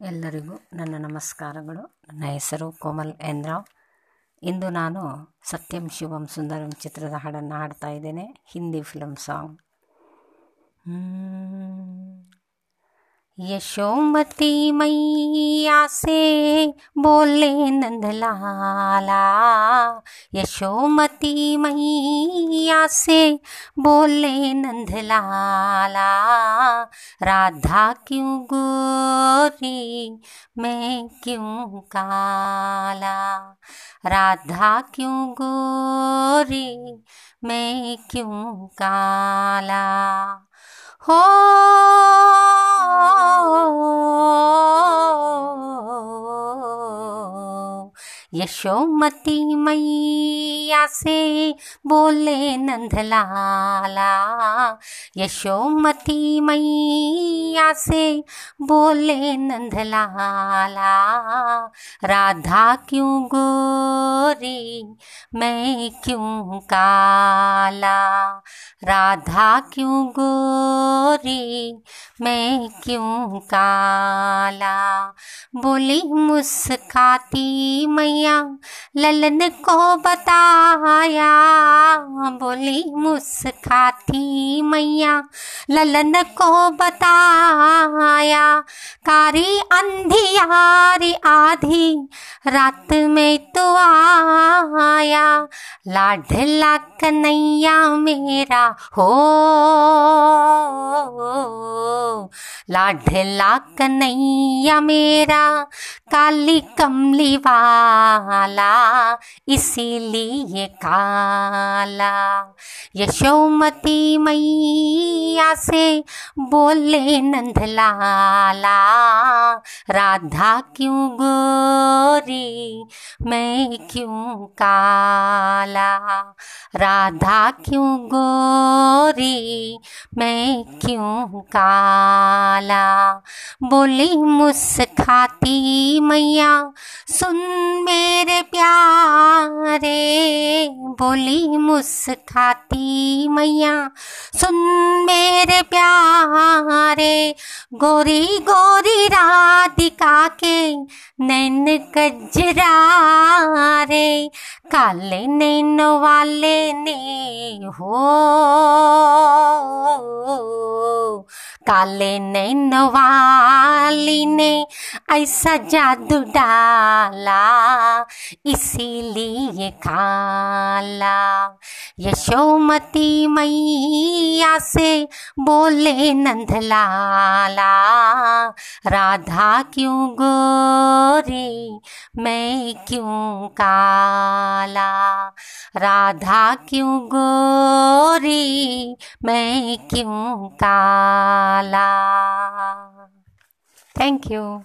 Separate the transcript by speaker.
Speaker 1: ಎಲ್ಲರಿಗೂ ನನ್ನ ನಮಸ್ಕಾರಗಳು. ನನ್ನ ಹೆಸರು ಕೋಮಲ್ ಎನ್ ಇಂದು ನಾನು ಸತ್ಯಂ ಶಿವಂ ಸುಂದರಂ ಚಿತ್ರದ ಹಾಡನ್ನು ಹಾಡ್ತಾ ಇದ್ದೇನೆ. Hindi film song. यशोमती मैया से बोले नंदलाला। यशोमती मैया से बोले नंदलाला। राधा क्यों गोरी, मैं क्यों काला? राधा क्यों गोरी, मैं क्यों काला? हो यशोमती मैया से बोले नंदलाला। यशोमती मैया से बोले नंदलाला। राधा क्यों गोरी, मैं क्यों काला? राधा क्यों गोरी, मैं क्यों काला? बोली मुस्काती मैया ललन को बताया, बोली मुस्काती मैया, ललन को बताया कारी अंधियारी आधी, रात में तो आया लाडला कन्हैया मेरा, हो लाडला कन्हैया मेरा काली कमली वाला इसीलिए काला। यशोमती मैया से बोले नंदलाला राधा क्यों गोरी मैं क्यों काला? राधा क्यों गोरी? मैं क्यों काला? बोली मुस्खाती मैया, सुन मेरे प्यारे। बोली मुस्खाती मैया, सुन मेरे प्यारे। गोरी गोरी राधिका के नैन कजरा रे काले नैन वाले ने हो। काले नैन वाली ने ऐसा जादू डाला इसीलिए काला। यशोमती मैया से बोले नंदलाला राधा क्यों गोरी? मैं क्यों काला? राधा क्यों गोरी? मैं क्यों काला? Thank you